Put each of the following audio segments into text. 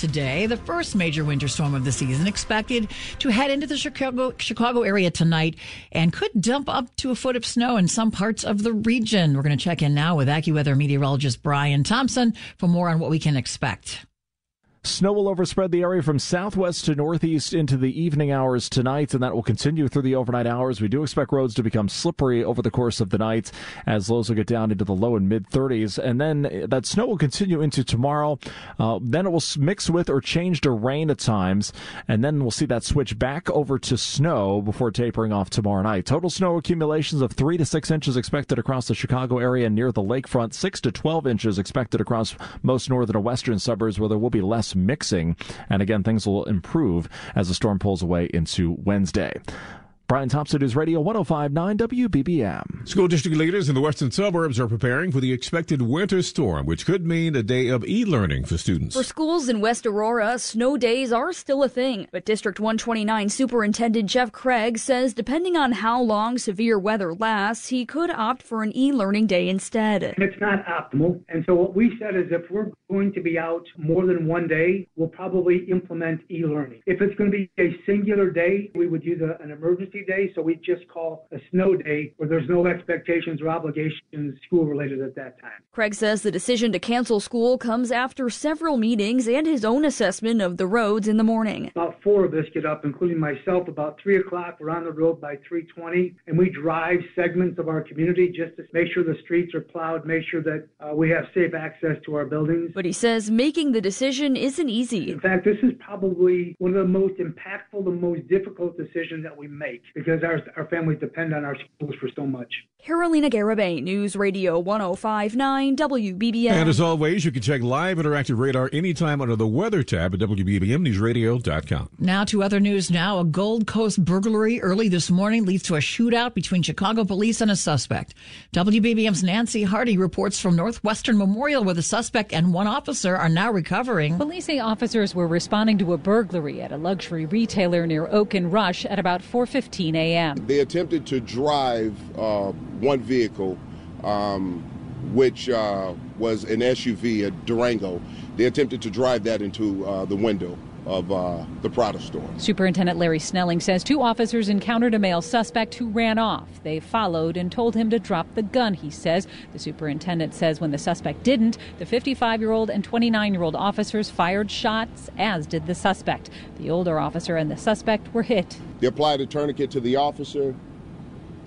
Today, the first major winter storm of the season expected to head into the Chicago, Chicago area tonight and could dump up to a foot of snow in some parts of the region. We're going to check in now with AccuWeather meteorologist Brian Thompson for more on what we can expect. Snow will overspread the area from southwest to northeast into the evening hours tonight, and that will continue through the overnight hours. We do expect roads to become slippery over the course of the night as lows will get down into the low and mid 30s. And then that snow will continue into tomorrow. Uh, then it will mix with or change to rain at times, and then we'll see that switch back over to snow before tapering off tomorrow night. Total snow accumulations of 3 to 6 inches expected across the Chicago area near the lakefront, 6 to 12 inches expected across most northern and western suburbs where there will be less mixing. And again, things will improve as the storm pulls away into Wednesday. Brian Thompson is Radio 1059 WBBM. School district leaders in the western suburbs are preparing for the expected winter storm, which could mean a day of e learning for students. For schools in West Aurora, snow days are still a thing. But District 129 Superintendent Jeff Craig says depending on how long severe weather lasts, he could opt for an e learning day instead. It's not optimal. And so what we said is if we're going to be out more than one day, we'll probably implement e learning. If it's going to be a singular day, we would use a, an emergency day. So we just call a snow day where there's no expectations or obligations school related at that time. Craig says the decision to cancel school comes after several meetings and his own assessment of the roads in the morning. About four of us get up, including myself, about three o'clock. We're on the road by 320 and we drive segments of our community just to make sure the streets are plowed, make sure that uh, we have safe access to our buildings. But he says making the decision isn't easy. In fact, this is probably one of the most impactful, the most difficult decisions that we make because our, our families depend on our schools for so much. Carolina Garibay, News Radio 1059 WBBM. And as always, you can check live interactive radar anytime under the weather tab at WBBMNewsRadio.com. Now to other news now. A Gold Coast burglary early this morning leads to a shootout between Chicago police and a suspect. WBBM's Nancy Harty reports from Northwestern Memorial where the suspect and one officer are now recovering. Police say officers were responding to a burglary at a luxury retailer near Oak and Rush at about 4:15 a.m. They attempted to drive uh, one vehicle, um, which uh, was an SUV, a Durango. They attempted to drive that into uh, the window of uh, the Prada store. Superintendent Larry Snelling says two officers encountered a male suspect who ran off. They followed and told him to drop the gun, he says. The superintendent says when the suspect didn't, the 55 year old and 29 year old officers fired shots, as did the suspect. The older officer and the suspect were hit. They applied a tourniquet to the officer.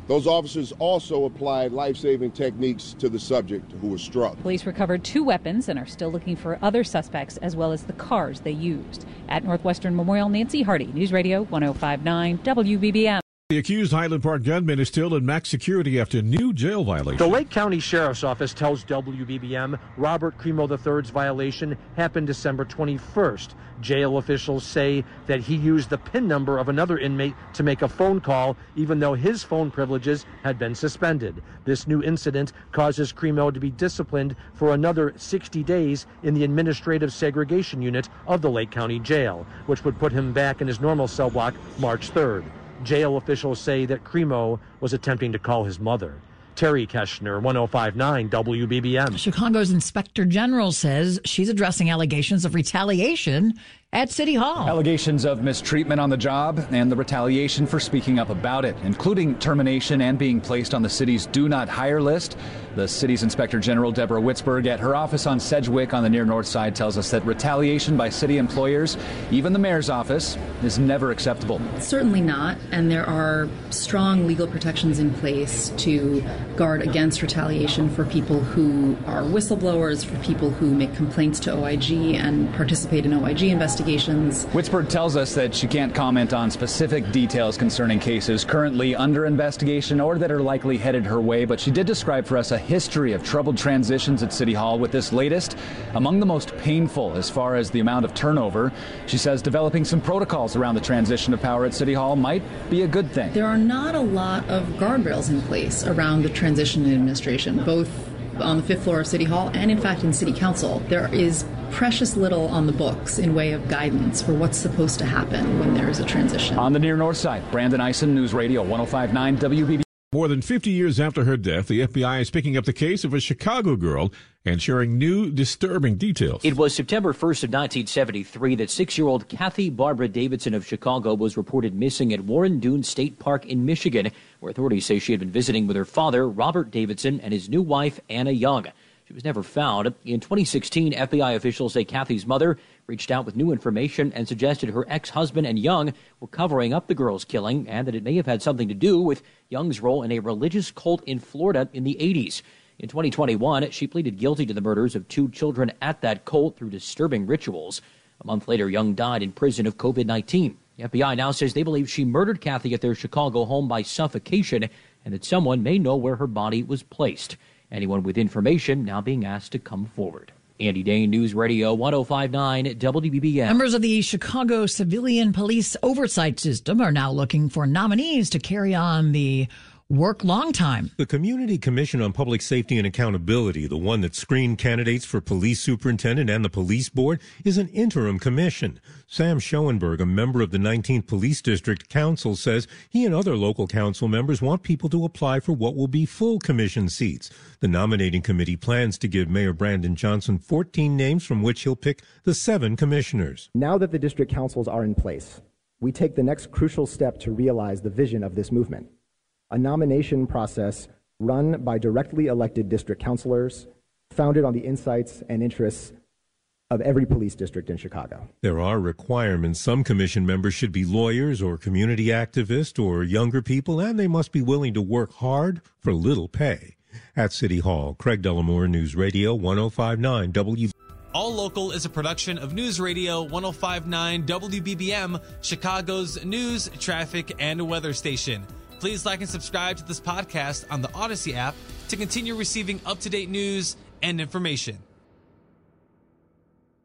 Those officers also applied life saving techniques to the subject who was struck. Police recovered two weapons and are still looking for other suspects as well as the cars they used. At Northwestern Memorial, Nancy Harty, News Radio 1059 WBBM. The accused Highland Park gunman is still in max security after new jail violation. The Lake County Sheriff's Office tells WBBM Robert Crimo III's violation happened December 21st. Jail officials say that he used the PIN number of another inmate to make a phone call, even though his phone privileges had been suspended. This new incident causes Crimo to be disciplined for another 60 days in the administrative segregation unit of the Lake County Jail, which would put him back in his normal cell block March 3rd. Jail officials say that Crimo was attempting to call his mother. Terry Keshner, 1059 WBBM. Chicago's inspector general says she's addressing allegations of retaliation at City Hall. Allegations of mistreatment on the job and the retaliation for speaking up about it, including termination and being placed on the city's do not hire list. The city's inspector general, Deborah Witzburg, at her office on Sedgwick on the near north side, tells us that retaliation by city employers, even the mayor's office, is never acceptable. Certainly not, and there are strong legal protections in place to guard against retaliation for people who are whistleblowers, for people who make complaints to OIG and participate in OIG investigations. Witzburg tells us that she can't comment on specific details concerning cases currently under investigation or that are likely headed her way, but she did describe for us a history of troubled transitions at City Hall, with this latest among the most painful as far as the amount of turnover. She says developing some protocols around the transition of power at City Hall might be a good thing. There are not a lot of guardrails in place around the transition in administration, both on the fifth floor of City Hall and, in fact, in City Council. There is precious little on the books in way of guidance for what's supposed to happen when there is a transition. On the near north side, Brandon Eisen, News Radio 1059 WBB. More than 50 years after her death, the FBI is picking up the case of a Chicago girl and sharing new disturbing details. It was September 1st of 1973 that six-year-old Kathy Barbara Davidson of Chicago was reported missing at Warren Dunes State Park in Michigan, where authorities say she had been visiting with her father, Robert Davidson, and his new wife, Anna Young. She was never found. In 2016, FBI officials say Kathy's mother reached out with new information and suggested her ex husband and Young were covering up the girl's killing and that it may have had something to do with Young's role in a religious cult in Florida in the 80s. In 2021, she pleaded guilty to the murders of two children at that cult through disturbing rituals. A month later, Young died in prison of COVID 19. The FBI now says they believe she murdered Kathy at their Chicago home by suffocation and that someone may know where her body was placed. Anyone with information now being asked to come forward. Andy Dahn, News Radio 1059 WBBM. Members of the Chicago Civilian Police Oversight System are now looking for nominees to carry on the work long time. The Community Commission on Public Safety and Accountability, the one that screened candidates for police superintendent and the police board, is an interim commission. Sam Schoenberg, a member of the 19th Police District Council, says he and other local council members want people to apply for what will be full commission seats. The nominating committee plans to give Mayor Brandon Johnson 14 names from which he'll pick the seven commissioners. Now that the district councils are in place, we take the next crucial step to realize the vision of this movement a nomination process run by directly elected district councilors, founded on the insights and interests of every police district in Chicago. There are requirements. Some commission members should be lawyers or community activists or younger people, and they must be willing to work hard for little pay. At City Hall, Craig Dellimore, News Radio 1059 W. All Local is a production of News Radio 1059 WBBM, Chicago's news, traffic, and weather station. Please like and subscribe to this podcast on the Odyssey app to continue receiving up to date news and information.